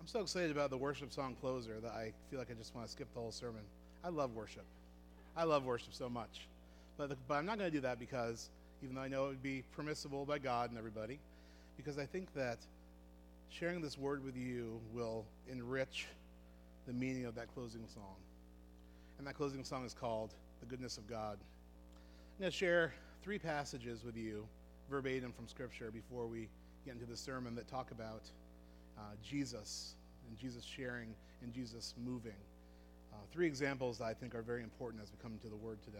I'm so excited about the worship song closer that I feel like I just want to skip the whole sermon. I love worship. I love worship so much. But, the, but I'm not going to do that because, even though I know it would be permissible by God and everybody, because I think that sharing this word with you will enrich the meaning of that closing song. And that closing song is called The Goodness of God. I'm going to share three passages with you, verbatim from Scripture, before we get into the sermon that talk about uh, Jesus and Jesus sharing and Jesus moving. Uh, three examples that I think are very important as we come to the Word today.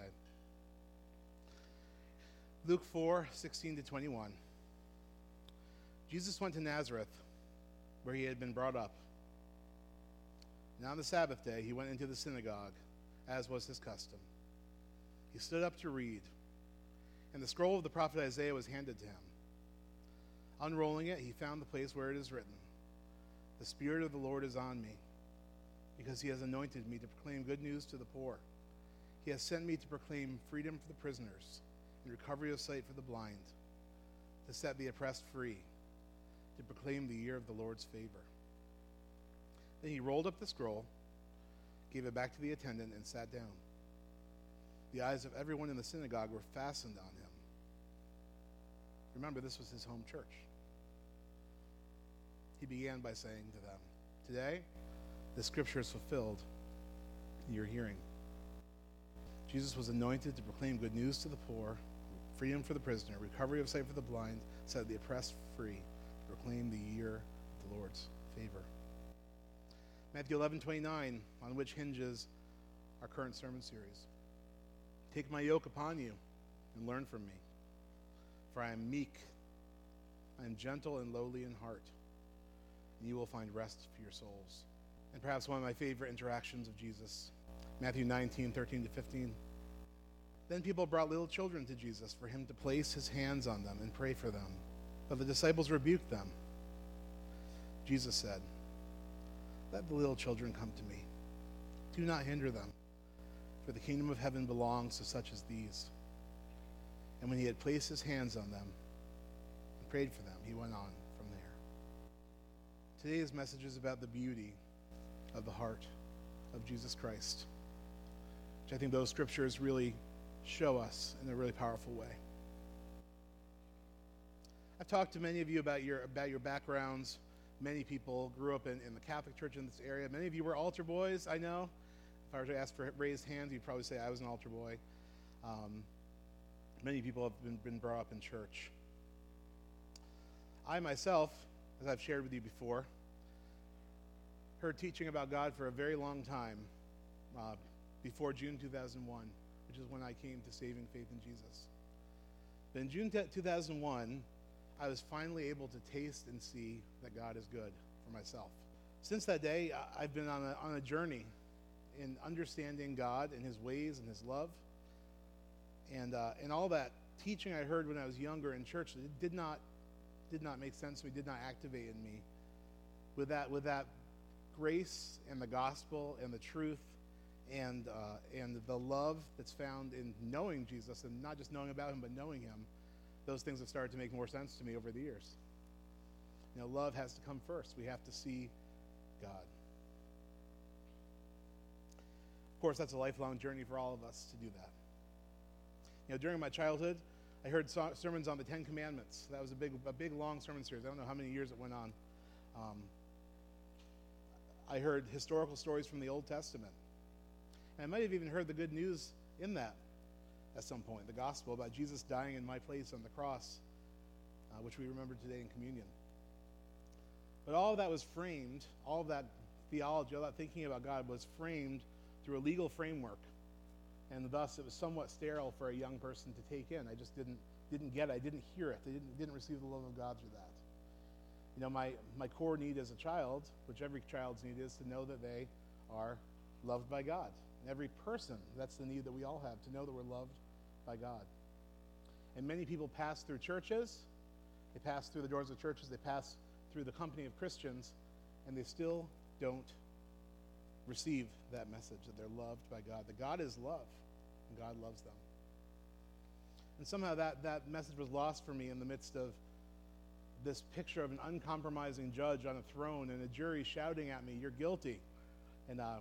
Luke 4 16 to 21. Jesus went to Nazareth, where he had been brought up. And on the Sabbath day, he went into the synagogue, as was his custom. He stood up to read, and the scroll of the prophet Isaiah was handed to him. Unrolling it, he found the place where it is written The Spirit of the Lord is on me, because he has anointed me to proclaim good news to the poor. He has sent me to proclaim freedom for the prisoners and recovery of sight for the blind, to set the oppressed free to proclaim the year of the Lord's favor. Then he rolled up the scroll, gave it back to the attendant, and sat down. The eyes of everyone in the synagogue were fastened on him. Remember, this was his home church. He began by saying to them, Today, the scripture is fulfilled in your hearing. Jesus was anointed to proclaim good news to the poor, freedom for the prisoner, recovery of sight for the blind, set the oppressed free proclaim the year of the Lord's favor. Matthew 11, 29, on which hinges our current sermon series. Take my yoke upon you and learn from me, for I am meek, I am gentle and lowly in heart, and you will find rest for your souls. And perhaps one of my favorite interactions of Jesus, Matthew 19, 13 to 15. Then people brought little children to Jesus for him to place his hands on them and pray for them. But the disciples rebuked them. Jesus said, Let the little children come to me. Do not hinder them, for the kingdom of heaven belongs to such as these. And when he had placed his hands on them and prayed for them, he went on. Today's message is about the beauty of the heart of Jesus Christ, which I think those scriptures really show us in a really powerful way. I've talked to many of you about your about your backgrounds. Many people grew up in, in the Catholic Church in this area. Many of you were altar boys, I know. If I were to ask for raised hands, you'd probably say I was an altar boy. Um, many people have been, been brought up in church. I myself, as I've shared with you before, heard teaching about God for a very long time, uh, before June 2001, which is when I came to saving faith in Jesus. But in June 2001, I was finally able to taste and see that God is good for myself. Since that day, I've been on a, on a journey in understanding God and His ways and His love. And, uh, and all that teaching I heard when I was younger in church did not, did not make sense to me, did not activate in me. With that, with that grace and the gospel and the truth and, uh, and the love that's found in knowing Jesus and not just knowing about Him, but knowing Him those things have started to make more sense to me over the years. You know, love has to come first. We have to see God. Of course, that's a lifelong journey for all of us to do that. You know, during my childhood, I heard so- sermons on the Ten Commandments. That was a big, a big, long sermon series. I don't know how many years it went on. Um, I heard historical stories from the Old Testament. And I might have even heard the good news in that at some point, the gospel about Jesus dying in my place on the cross, uh, which we remember today in communion. But all of that was framed, all of that theology, all that thinking about God was framed through a legal framework. And thus it was somewhat sterile for a young person to take in. I just didn't, didn't get it. I didn't hear it. I didn't, didn't receive the love of God through that. You know, my, my core need as a child, which every child's need is to know that they are loved by God. And every person, that's the need that we all have, to know that we're loved by God. And many people pass through churches, they pass through the doors of churches, they pass through the company of Christians, and they still don't receive that message that they're loved by God, that God is love, and God loves them. And somehow that, that message was lost for me in the midst of this picture of an uncompromising judge on a throne and a jury shouting at me, You're guilty. And, uh,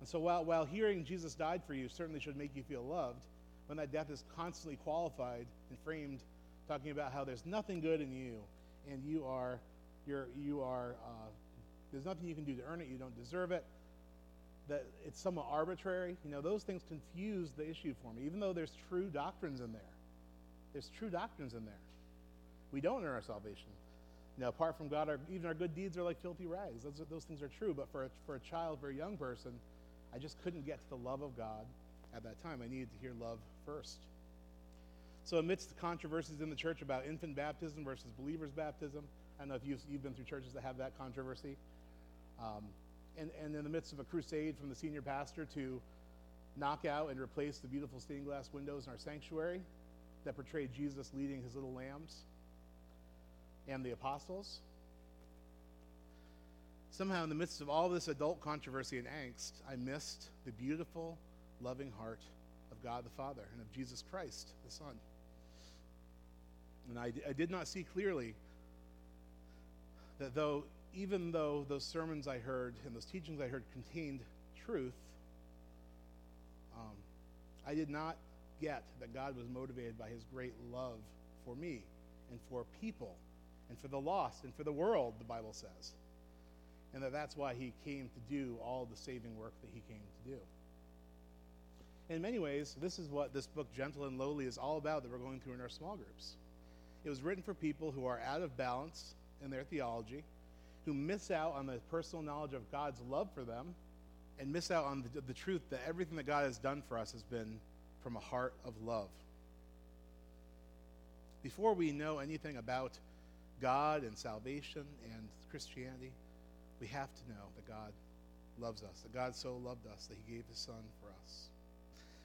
and so while, while hearing Jesus died for you certainly should make you feel loved, when that death is constantly qualified and framed, talking about how there's nothing good in you and you are, you're, you are uh, there's nothing you can do to earn it, you don't deserve it, that it's somewhat arbitrary, you know, those things confuse the issue for me, even though there's true doctrines in there. There's true doctrines in there. We don't earn our salvation. You know, apart from God, our, even our good deeds are like filthy rags. Those, those things are true. But for a, for a child, for a young person, I just couldn't get to the love of God at that time. I needed to hear love first. So, amidst the controversies in the church about infant baptism versus believers' baptism, I don't know if you've, you've been through churches that have that controversy. Um, and, and in the midst of a crusade from the senior pastor to knock out and replace the beautiful stained glass windows in our sanctuary that portray Jesus leading his little lambs and the apostles. Somehow, in the midst of all this adult controversy and angst, I missed the beautiful, loving heart of God the Father and of Jesus Christ the Son. And I, I did not see clearly that though, even though those sermons I heard and those teachings I heard contained truth, um, I did not get that God was motivated by his great love for me and for people and for the lost and for the world, the Bible says. And that that's why he came to do all the saving work that he came to do. In many ways, this is what this book, Gentle and Lowly, is all about that we're going through in our small groups. It was written for people who are out of balance in their theology, who miss out on the personal knowledge of God's love for them, and miss out on the, the truth that everything that God has done for us has been from a heart of love. Before we know anything about God and salvation and Christianity, we have to know that God loves us, that God so loved us that he gave his son for us.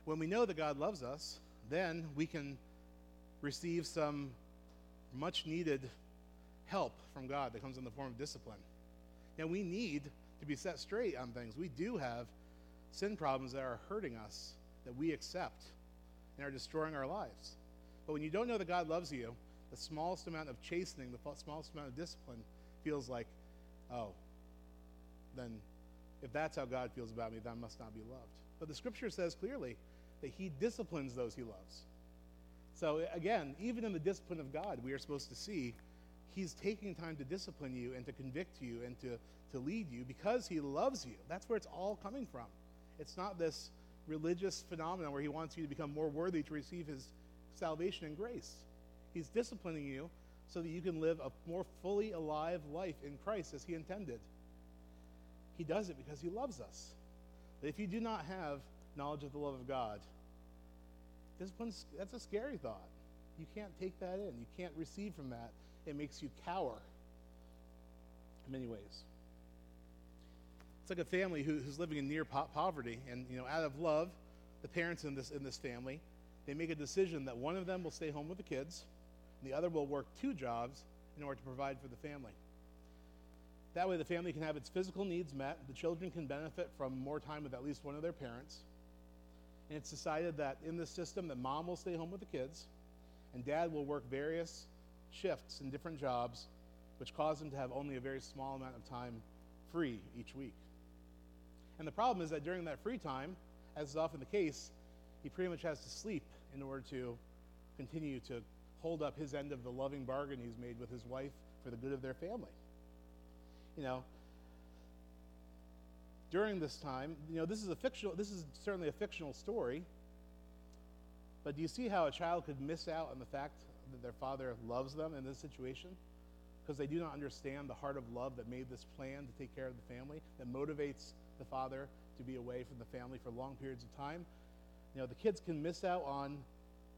When we know that God loves us, then we can receive some much needed help from God that comes in the form of discipline. Now, we need to be set straight on things. We do have sin problems that are hurting us that we accept and are destroying our lives. But when you don't know that God loves you, the smallest amount of chastening, the smallest amount of discipline feels like, oh, then if that's how God feels about me, then I must not be loved. But the scripture says clearly that he disciplines those he loves. So again, even in the discipline of God, we are supposed to see he's taking time to discipline you and to convict you and to, to lead you because he loves you. That's where it's all coming from. It's not this religious phenomenon where he wants you to become more worthy to receive his salvation and grace. He's disciplining you so that you can live a more fully alive life in Christ as he intended. He does it because he loves us. But if you do not have knowledge of the love of God, discipline's, that's a scary thought. You can't take that in. You can't receive from that. It makes you cower in many ways. It's like a family who, who's living in near po- poverty, and you know, out of love, the parents in this in this family, they make a decision that one of them will stay home with the kids, and the other will work two jobs in order to provide for the family. That way, the family can have its physical needs met. The children can benefit from more time with at least one of their parents. And it's decided that in this system, that mom will stay home with the kids, and dad will work various shifts in different jobs, which cause him to have only a very small amount of time free each week. And the problem is that during that free time, as is often the case, he pretty much has to sleep in order to continue to hold up his end of the loving bargain he's made with his wife for the good of their family. You know, during this time, you know, this is a fictional this is certainly a fictional story. But do you see how a child could miss out on the fact that their father loves them in this situation? Because they do not understand the heart of love that made this plan to take care of the family, that motivates the father to be away from the family for long periods of time. You know, the kids can miss out on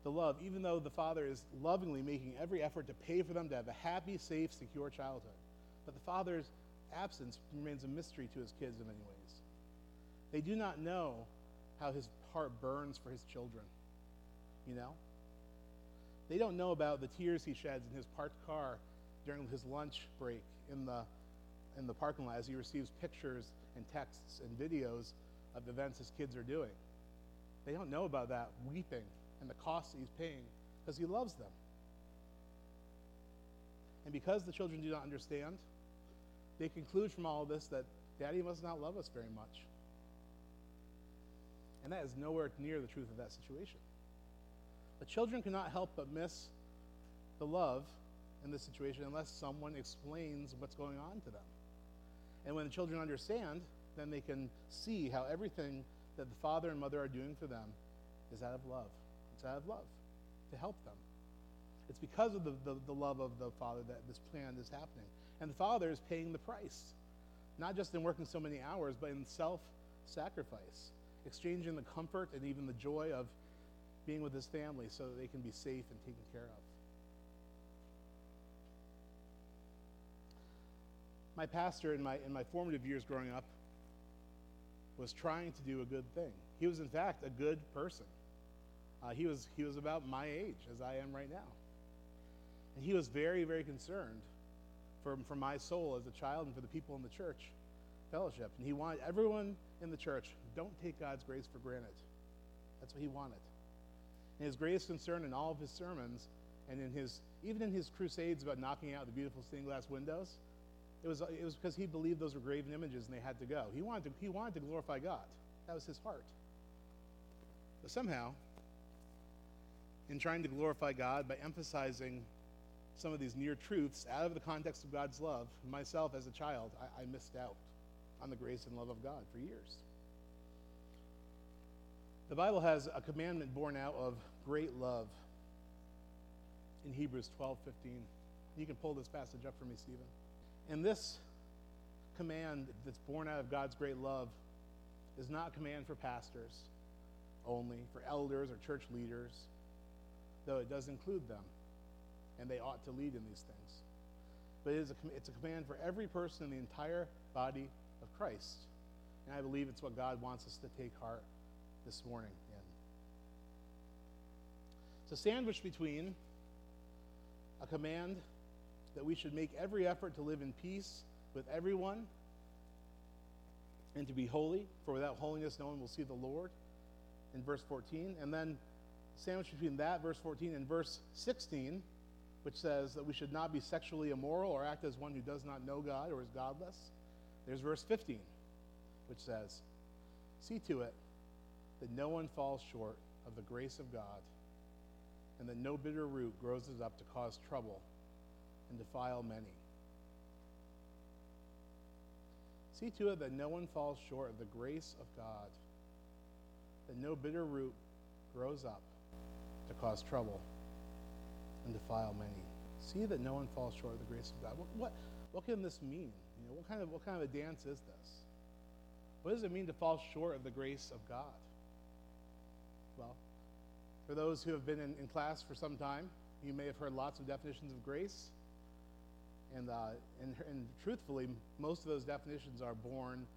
the love, even though the father is lovingly making every effort to pay for them to have a happy, safe, secure childhood. But the father's absence remains a mystery to his kids in many ways. They do not know how his heart burns for his children. You know? They don't know about the tears he sheds in his parked car during his lunch break in the, in the parking lot as he receives pictures and texts and videos of the events his kids are doing. They don't know about that weeping and the cost he's paying because he loves them. And because the children do not understand, they conclude from all this that daddy must not love us very much. And that is nowhere near the truth of that situation. The children cannot help but miss the love in this situation unless someone explains what's going on to them. And when the children understand, then they can see how everything that the father and mother are doing for them is out of love. It's out of love to help them. It's because of the, the, the, love of the Father that this plan is happening. And the Father is paying the price, not just in working so many hours, but in self sacrifice, exchanging the comfort and even the joy of being with his family so that they can be safe and taken care of. My pastor in my, in my formative years growing up was trying to do a good thing. He was, in fact, a good person. Uh, he, was, he was about my age, as I am right now. And he was very, very concerned for, for my soul as a child and for the people in the church fellowship. And he wanted everyone in the church, don't take God's grace for granted. That's what he wanted. And his greatest concern in all of his sermons and in his, even in his crusades about knocking out the beautiful stained glass windows, it was, it was because he believed those were graven images and they had to go. He wanted to, he wanted to glorify God. That was his heart. But somehow, in trying to glorify God by emphasizing some of these near truths out of the context of God's love, myself as a child, I, I missed out on the grace and love of God for years. The Bible has a commandment born out of great love in Hebrews 12 15. You can pull this passage up for me, Stephen. And this command that's born out of God's great love is not a command for pastors only, for elders or church leaders, though it does include them, and they ought to lead in these things. But it is a, it's a command for every person in the entire body of Christ. And I believe it's what God wants us to take heart this morning in. It's a sandwich between a command that we should make every effort to live in peace with everyone and to be holy, for without holiness no one will see the Lord, in verse 14. And then sandwiched between that, verse 14, and verse 16, which says that we should not be sexually immoral or act as one who does not know God or is godless. There's verse 15, which says, See to it that no one falls short of the grace of God, and that no bitter root grows up to cause trouble and defile many. See to it that no one falls short of the grace of God, that no bitter root grows up to cause trouble and defile many. See that no one falls short of the grace of God. What, what, what can this mean? You know, what kind of what kind of a dance is this? What does it mean to fall short of the grace of God? For those who have been in, in class for some time, you may have heard lots of definitions of grace. And, uh, and, and truthfully, most of those definitions are born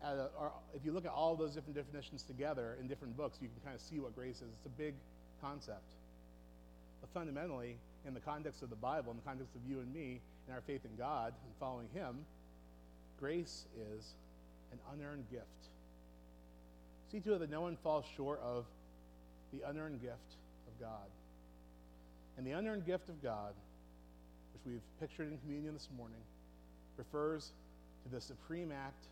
at a, are, if you look at all those different definitions together in different books, you can kind of see what grace is. It's a big concept. But fundamentally, in the context of the Bible, in the context of you and me, and our faith in God and following Him, grace is an unearned gift. See to it that no one falls short of the unearned gift of God. And the unearned gift of God which we've pictured in communion this morning, refers to the supreme act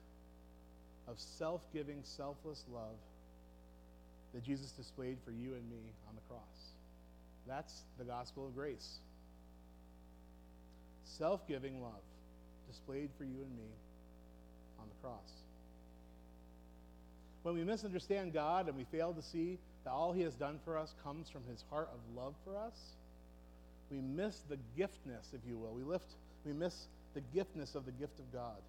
of self giving, selfless love that Jesus displayed for you and me on the cross. That's the gospel of grace. Self giving love displayed for you and me on the cross. When we misunderstand God and we fail to see that all He has done for us comes from His heart of love for us, we miss the giftness, if you will. We, lift, we miss the giftness of the gift of God.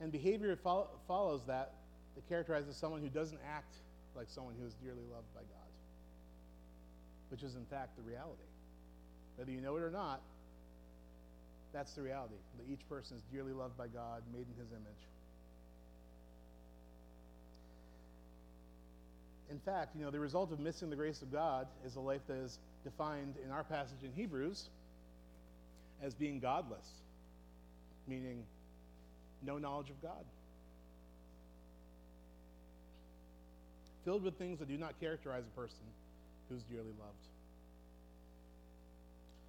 And behavior follow, follows that that characterizes someone who doesn't act like someone who is dearly loved by God, which is in fact the reality. Whether you know it or not, that's the reality that each person is dearly loved by God, made in his image. In fact, you know, the result of missing the grace of God is a life that is defined in our passage in Hebrews as being godless, meaning no knowledge of God. Filled with things that do not characterize a person who's dearly loved.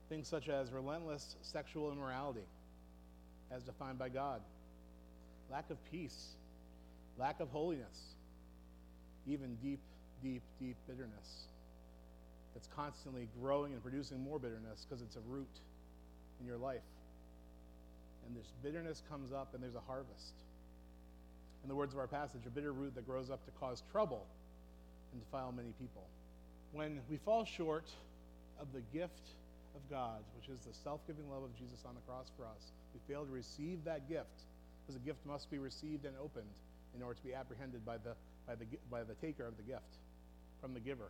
Things such as relentless sexual immorality, as defined by God, lack of peace, lack of holiness, even deep, deep, deep bitterness that's constantly growing and producing more bitterness because it's a root in your life. And this bitterness comes up and there's a harvest. In the words of our passage, a bitter root that grows up to cause trouble and defile many people. When we fall short of the gift of God, which is the self giving love of Jesus on the cross for us, we fail to receive that gift because the gift must be received and opened in order to be apprehended by the, by the, by the taker of the gift from the giver.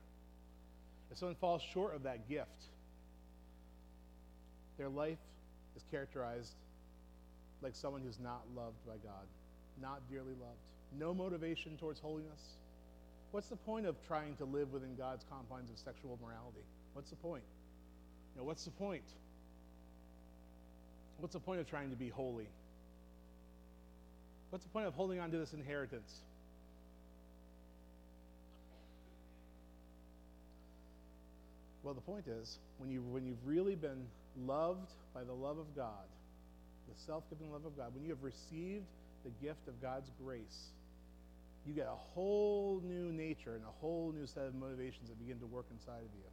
If someone falls short of that gift, their life is characterized like someone who's not loved by God, not dearly loved, no motivation towards holiness. What's the point of trying to live within God's confines of sexual morality? What's the point? You know, what's the point? What's the point of trying to be holy? What's the point of holding on to this inheritance? Well, the point is, when, you, when you've really been loved by the love of God, the self giving love of God, when you have received the gift of God's grace, you get a whole new nature and a whole new set of motivations that begin to work inside of you.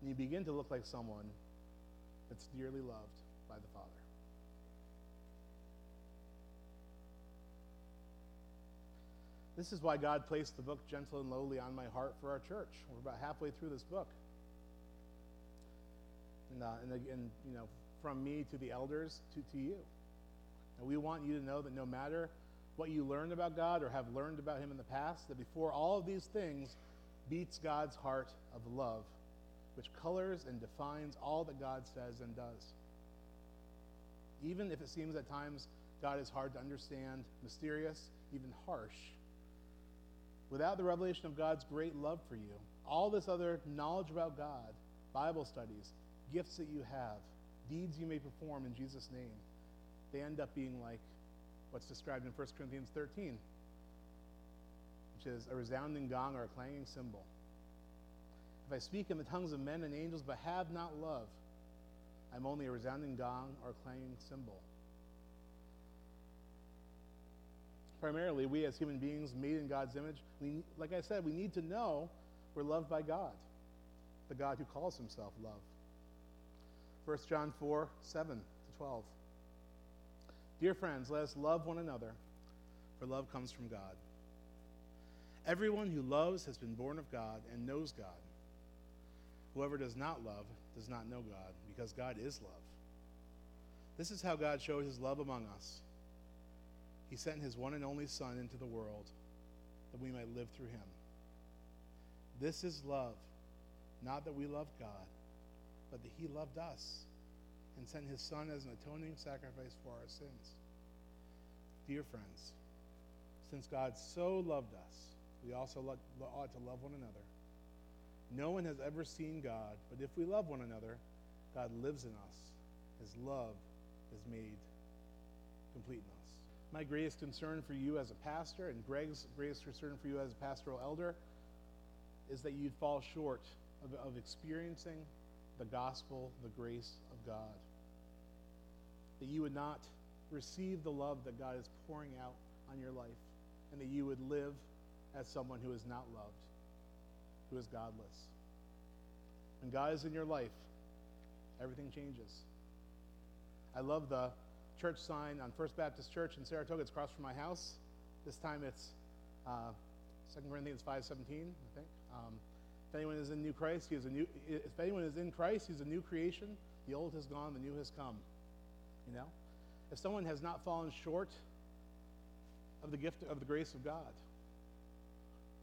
And you begin to look like someone that's dearly loved by the Father. This is why God placed the book Gentle and Lowly on my heart for our church. We're about halfway through this book. And, uh, and, and you know, from me to the elders to, to you. And we want you to know that no matter what you learned about God or have learned about Him in the past, that before all of these things beats God's heart of love, which colors and defines all that God says and does. Even if it seems at times God is hard to understand, mysterious, even harsh, without the revelation of God's great love for you, all this other knowledge about God, Bible studies, gifts that you have, deeds you may perform in Jesus' name, they end up being like what's described in 1 Corinthians 13, which is a resounding gong or a clanging cymbal. If I speak in the tongues of men and angels but have not love, I'm only a resounding gong or a clanging cymbal. primarily we as human beings made in God's image, we, like I said, we need to know we're loved by God, the God who calls himself love. 1 John 4 7 to 12. Dear friends, let us love one another, for love comes from God. Everyone who loves has been born of God and knows God. Whoever does not love does not know God, because God is love. This is how God showed his love among us he sent his one and only Son into the world that we might live through him. This is love, not that we love God, but that he loved us and sent his Son as an atoning sacrifice for our sins. Dear friends, since God so loved us, we also ought to love one another. No one has ever seen God, but if we love one another, God lives in us. His love is made complete in us my greatest concern for you as a pastor and Greg's greatest concern for you as a pastoral elder is that you'd fall short of, of experiencing the gospel, the grace of God. That you would not receive the love that God is pouring out on your life, and that you would live as someone who is not loved, who is godless. When God is in your life, everything changes. I love the church sign on First Baptist Church in Saratoga. It's across from my house. This time it's uh, 2 Corinthians 5.17, I think. Um, if anyone is in new Christ, he is a new. If anyone is in Christ, he's a new creation. The old has gone, the new has come. You know, if someone has not fallen short of the gift of the grace of God,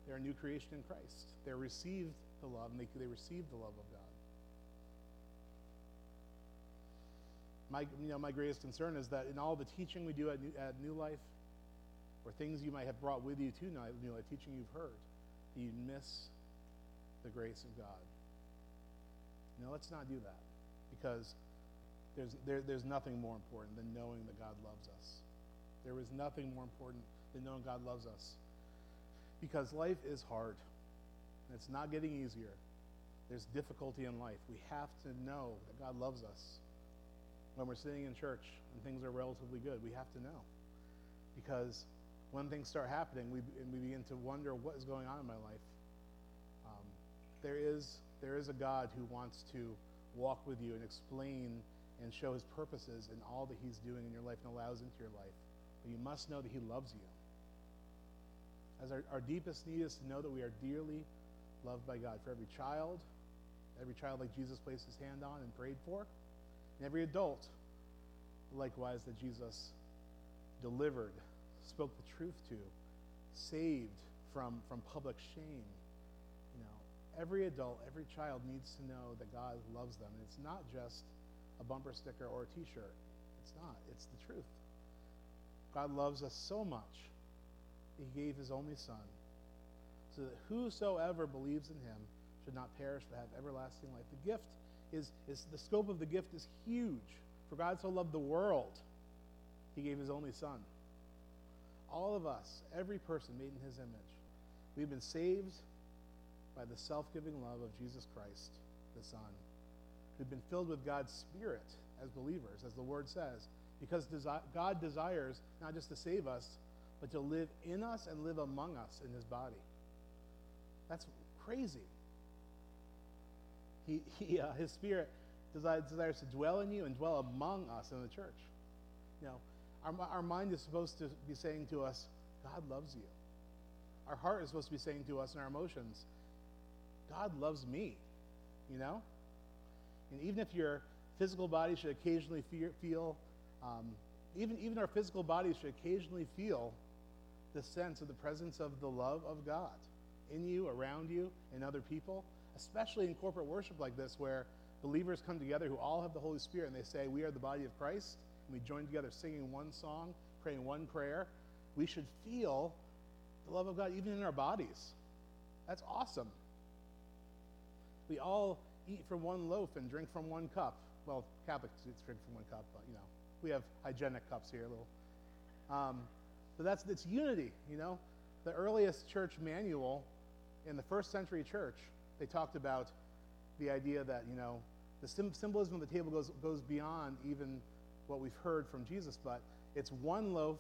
they're a new creation in Christ. They received the love, and they, they received the love of God. my, you know, my greatest concern is that in all the teaching we do at New, at New Life, or things you might have brought with you to New Life, teaching you've heard, you miss the grace of God. Now, let's not do that because there's, there, there's nothing more important than knowing that God loves us. There is nothing more important than knowing God loves us because life is hard it's not getting easier. there's difficulty in life, we have to know that God loves us. When we're sitting in church and things are relatively good, we have to know. Because when things start happening, we, and we begin to wonder what is going on in my life, there, is, there is a God who wants to walk with you and explain and show his purposes in all that he's doing in your life and allows into your life. But you must know that he loves you. As our, our deepest need is to know that we are dearly loved by God. For every child, every child like Jesus placed his hand on and prayed for, and every adult, likewise, that Jesus delivered, spoke the truth to, saved from, from public shame. Every adult, every child needs to know that God loves them. And it's not just a bumper sticker or a t shirt. It's not, it's the truth. God loves us so much, He gave His only Son, so that whosoever believes in Him should not perish but have everlasting life. The gift is, is the scope of the gift is huge. For God so loved the world, He gave His only Son. All of us, every person made in His image, we've been saved by the self giving love of Jesus Christ, the Son. We've been filled with God's Spirit as believers, as the Word says, because desi- God desires not just to save us, but to live in us and live among us in His body. That's crazy. He, he, uh, his Spirit desires, desires to dwell in you and dwell among us in the church. You know, our, our mind is supposed to be saying to us, God loves you. Our heart is supposed to be saying to us in our emotions, God loves me. You know? And even if your physical body should occasionally fear, feel, um, even, even our physical bodies should occasionally feel the sense of the presence of the love of God in you, around you, in other people, especially in corporate worship like this, where believers come together who all have the Holy Spirit and they say, We are the body of Christ, and we join together singing one song, praying one prayer. We should feel the love of God even in our bodies. That's awesome. We all eat from one loaf and drink from one cup. Well, Catholics drink from one cup, but you know, we have hygienic cups here, little. Um, but that's it's unity, you know. The earliest church manual in the first century church, they talked about the idea that you know the symbolism of the table goes goes beyond even what we've heard from Jesus, but it's one loaf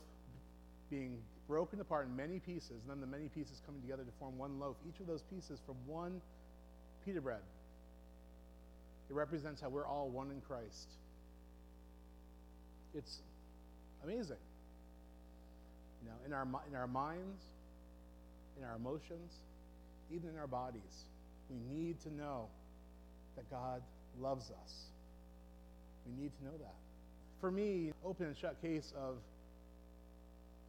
being broken apart in many pieces, and then the many pieces coming together to form one loaf. Each of those pieces from one pita bread. It represents how we're all one in Christ. It's amazing. You know, in our, in our minds, in our emotions, even in our bodies, we need to know that God loves us. We need to know that. For me, open and shut case of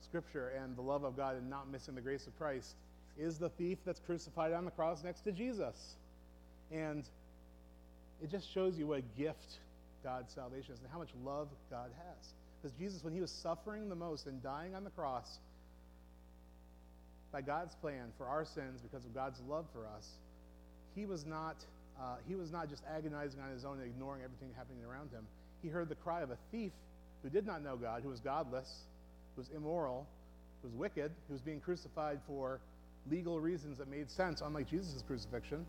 Scripture and the love of God and not missing the grace of Christ is the thief that's crucified on the cross next to Jesus. And it just shows you what a gift God's salvation is and how much love God has. Because Jesus, when he was suffering the most and dying on the cross, by God's plan for our sins because of God's love for us, he was not, uh, he was not just agonizing on his own and ignoring everything happening around him. He heard the cry of a thief who did not know God, who was godless, who was immoral, who was wicked, who was being crucified for legal reasons that made sense, unlike Jesus' crucifixion.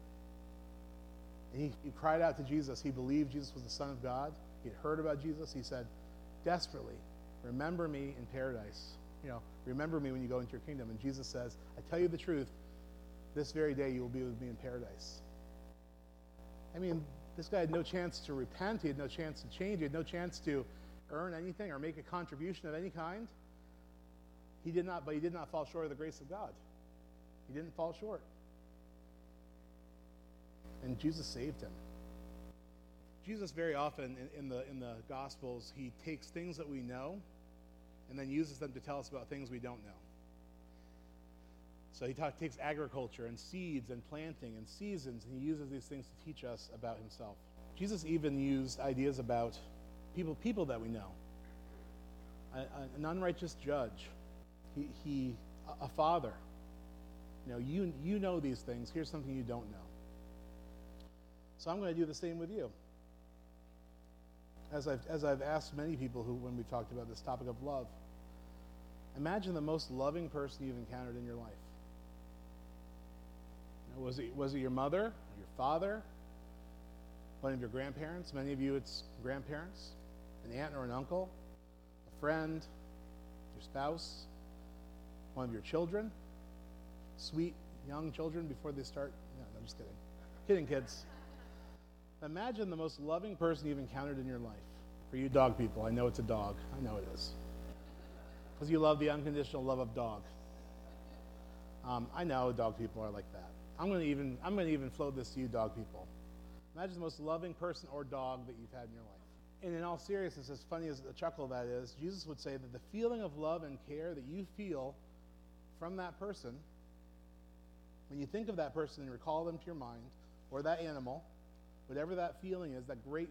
He, he cried out to Jesus. He believed Jesus was the Son of God. He had heard about Jesus. He said, desperately, remember me in paradise. You know, remember me when you go into your kingdom. And Jesus says, I tell you the truth, this very day you will be with me in paradise. I mean, this guy had no chance to repent. He had no chance to change. He had no chance to earn anything or make a contribution of any kind. He did not, but he did not fall short of the grace of God. He didn't fall short. And Jesus saved him. Jesus very often in, in, the in the Gospels, he takes things that we know and then uses them to tell us about things we don't know. So he talk, takes agriculture and seeds and planting and seasons, and he uses these things to teach us about himself. Jesus even used ideas about people, people that we know. A, an unrighteous judge, he, he, a father. You know, you, you know these things. Here's something you don't know. So I'm going to do the same with you. As I've, as I've asked many people who, when we talked about this topic of love, imagine the most loving person you've encountered in your life. Was, it, was it your mother, your father, one of your grandparents. Many of you, it's grandparents, an aunt or an uncle, a friend, your spouse, one of your children, sweet young children before they start. No, I'm just kidding. Kidding, kids. Imagine the most loving person you've encountered in your life. For you dog people, I know it's a dog. I know it is. Because you love the unconditional love of dog. Um, I know dog people are like that. I'm going to even I'm going to even float this to you, dog people. Imagine the most loving person or dog that you've had in your life. And in all seriousness, as funny as the chuckle that is, Jesus would say that the feeling of love and care that you feel from that person, when you think of that person and recall them to your mind, or that animal, whatever that feeling is, that great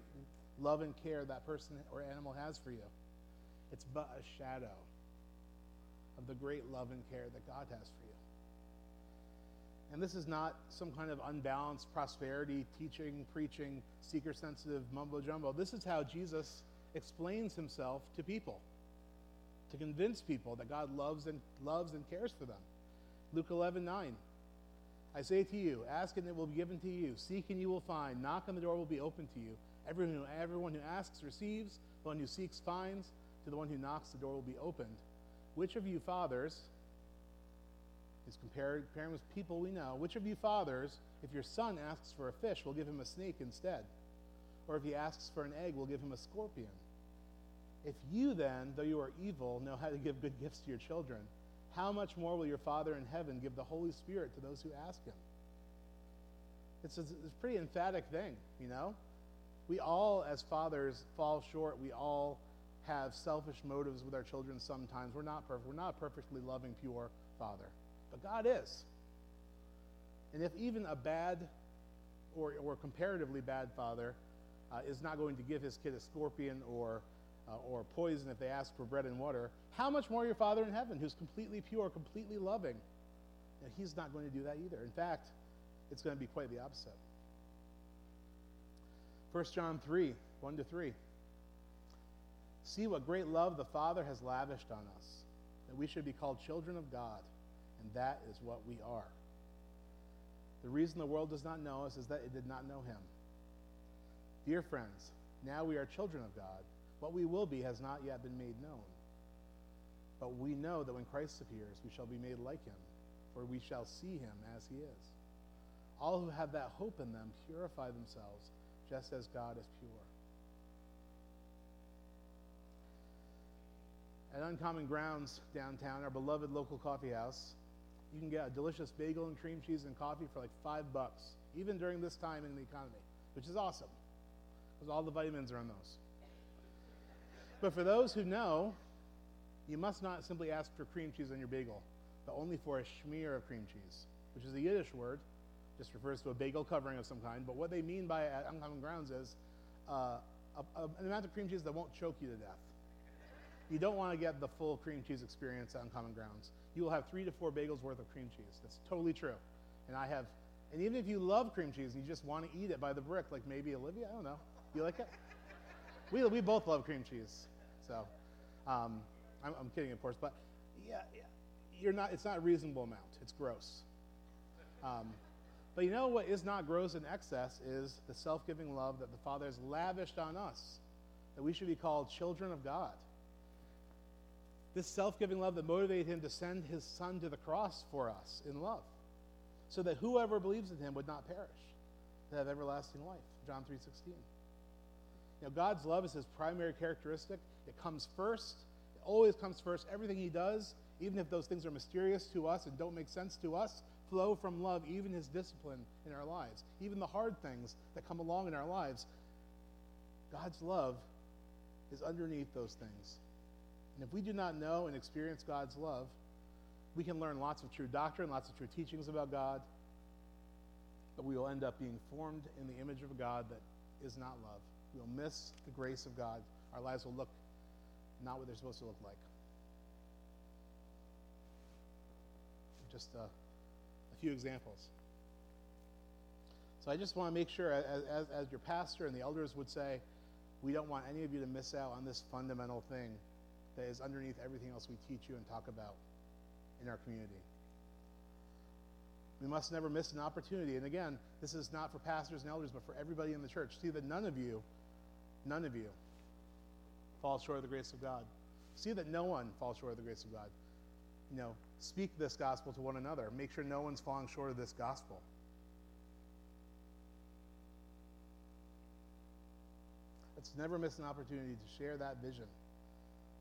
love and care that person or animal has for you, it's but a shadow of the great love and care that God has for you. And this is not some kind of unbalanced prosperity teaching, preaching, seeker sensitive mumbo jumbo. This is how Jesus explains himself to people to convince people that God loves and loves and cares for them. Luke 11, 9. I say to you, ask and it will be given to you. Seek and you will find. Knock and the door will be opened to you. Everyone who, everyone who asks receives. The one who seeks finds. To the one who knocks, the door will be opened. Which of you fathers, is comparing, comparing with people we know, which of you fathers, if your son asks for a fish, will give him a snake instead? Or if he asks for an egg, will give him a scorpion? If you then, though you are evil, know how to give good gifts to your children, how much more will your Father in heaven give the Holy Spirit to those who ask him? It's a, it's a pretty emphatic thing, you know? We all, as fathers, fall short. We all have selfish motives with our children sometimes. We're not perfect. We're not perfectly loving, pure father. But God is. And if even a bad or, or comparatively bad father uh, is not going to give his kid a scorpion or, uh, or poison if they ask for bread and water, how much more your Father in heaven, who's completely pure, completely loving? And he's not going to do that either. In fact, it's going to be quite the opposite. 1 John 3 1 to 3. See what great love the Father has lavished on us, that we should be called children of God, and that is what we are. The reason the world does not know us is that it did not know him. Dear friends, now we are children of God. What we will be has not yet been made known. But we know that when Christ appears, we shall be made like him, for we shall see him as he is. All who have that hope in them purify themselves just as God is pure. At Uncommon Grounds downtown, our beloved local coffee house, you can get a delicious bagel and cream cheese and coffee for like five bucks, even during this time in the economy, which is awesome because all the vitamins are in those. But for those who know, you must not simply ask for cream cheese on your bagel, but only for a schmear of cream cheese, which is a Yiddish word, just refers to a bagel covering of some kind. But what they mean by at uncommon grounds is uh, a, a, an amount of cream cheese that won't choke you to death. You don't want to get the full cream cheese experience Uncommon Grounds. You will have three to four bagels worth of cream cheese. That's totally true. And I have, and even if you love cream cheese and you just want to eat it by the brick, like maybe Olivia, I don't know. You like it? We, we both love cream cheese. So um, I'm, I'm, kidding, of course, but yeah, you're not, it's not a reasonable amount. It's gross. Um, but you know what is not gross in excess is the self giving love that the Father has lavished on us, that we should be called children of God. This self giving love that motivated him to send his Son to the cross for us in love, so that whoever believes in him would not perish, to have everlasting life. John 3 16. Know, God's love is his primary characteristic. It comes first. It always comes first. Everything he does, even if those things are mysterious to us and don't make sense to us, flow from love, even his discipline in our lives. Even the hard things that come along in our lives, God's love is underneath those things. And if we do not know and experience God's love, we can learn lots of true doctrine, lots of true teachings about God, but we will end up being formed in the image of a God that is not love. We'll miss the grace of God. Our lives will look not what they're supposed to look like. Just uh, a few examples. So I just want to make sure, as, as, as your pastor and the elders would say, we don't want any of you to miss out on this fundamental thing that is underneath everything else we teach you and talk about in our community. We must never miss an opportunity. And again, this is not for pastors and elders, but for everybody in the church. See that none of you, none of you, fall short of the grace of God. See that no one falls short of the grace of God. You know, speak this gospel to one another. Make sure no one's falling short of this gospel. Let's never miss an opportunity to share that vision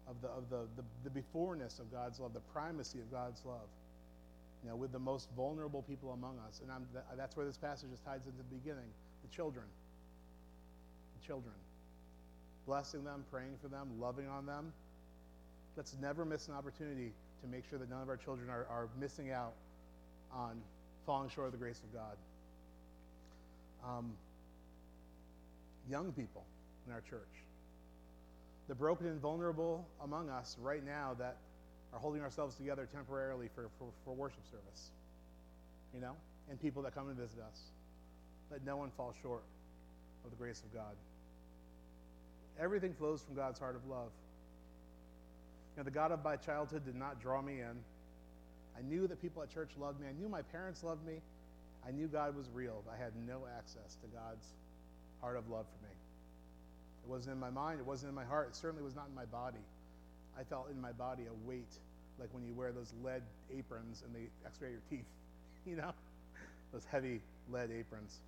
of the, of the, the, the beforeness of God's love, the primacy of God's love, you know, with the most vulnerable people among us. And I'm, that's where this passage is tied into the beginning the children. The children. Blessing them, praying for them, loving on them. Let's never miss an opportunity to make sure that none of our children are, are missing out on falling short of the grace of God. Um, young people in our church the broken and vulnerable among us right now that are holding ourselves together temporarily for, for, for worship service. You know? And people that come and visit us. Let no one fall short of the grace of God. Everything flows from God's heart of love. You know, the God of my childhood did not draw me in. I knew that people at church loved me. I knew my parents loved me. I knew God was real. I had no access to God's heart of love for me. It wasn't in my mind. It wasn't in my heart. It certainly was not in my body. I felt in my body a weight, like when you wear those lead aprons and they x-ray your teeth, you know, those heavy lead aprons.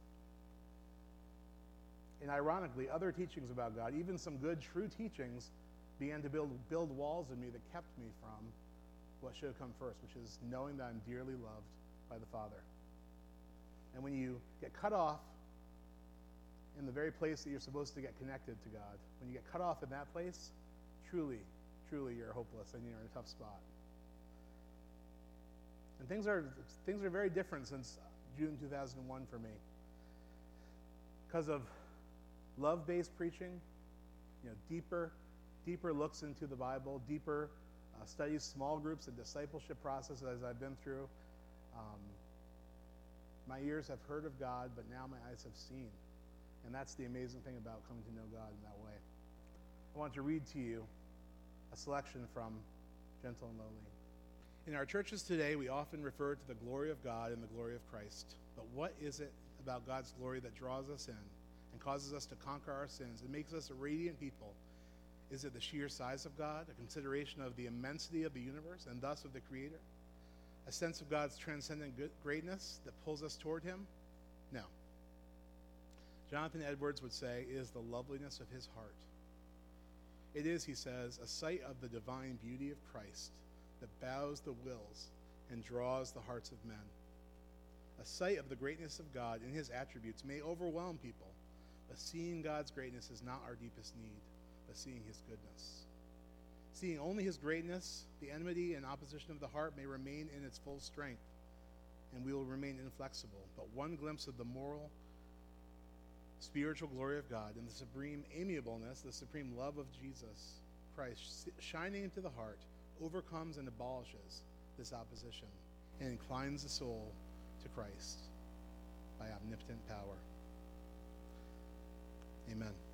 And ironically, other teachings about God, even some good, true teachings, began to build, build walls in me that kept me from what should have come first, which is knowing that I'm dearly loved by the Father. And when you get cut off in the very place that you're supposed to get connected to God. When you get cut off in that place, truly, truly you're hopeless and you're in a tough spot. And things are things are very different since June 2001 for me. Because of love-based preaching, you know, deeper deeper looks into the Bible, deeper uh, studies, small groups, and discipleship processes as I've been through. Um, my ears have heard of God, but now my eyes have seen. And that's the amazing thing about coming to know God in that way. I want to read to you a selection from Gentle and Lowly. In our churches today, we often refer to the glory of God and the glory of Christ. But what is it about God's glory that draws us in and causes us to conquer our sins and makes us a radiant people? Is it the sheer size of God, a consideration of the immensity of the universe and thus of the Creator? A sense of God's transcendent greatness that pulls us toward Him? No. Jonathan Edwards would say, is the loveliness of his heart. It is, he says, a sight of the divine beauty of Christ that bows the wills and draws the hearts of men. A sight of the greatness of God and his attributes may overwhelm people, but seeing God's greatness is not our deepest need, but seeing his goodness. Seeing only his greatness, the enmity and opposition of the heart may remain in its full strength, and we will remain inflexible. But one glimpse of the moral spiritual glory of God and the supreme amiableness, the supreme love of Jesus Christ shining into the heart overcomes and abolishes this opposition and inclines the soul to Christ by omnipotent power. Amen.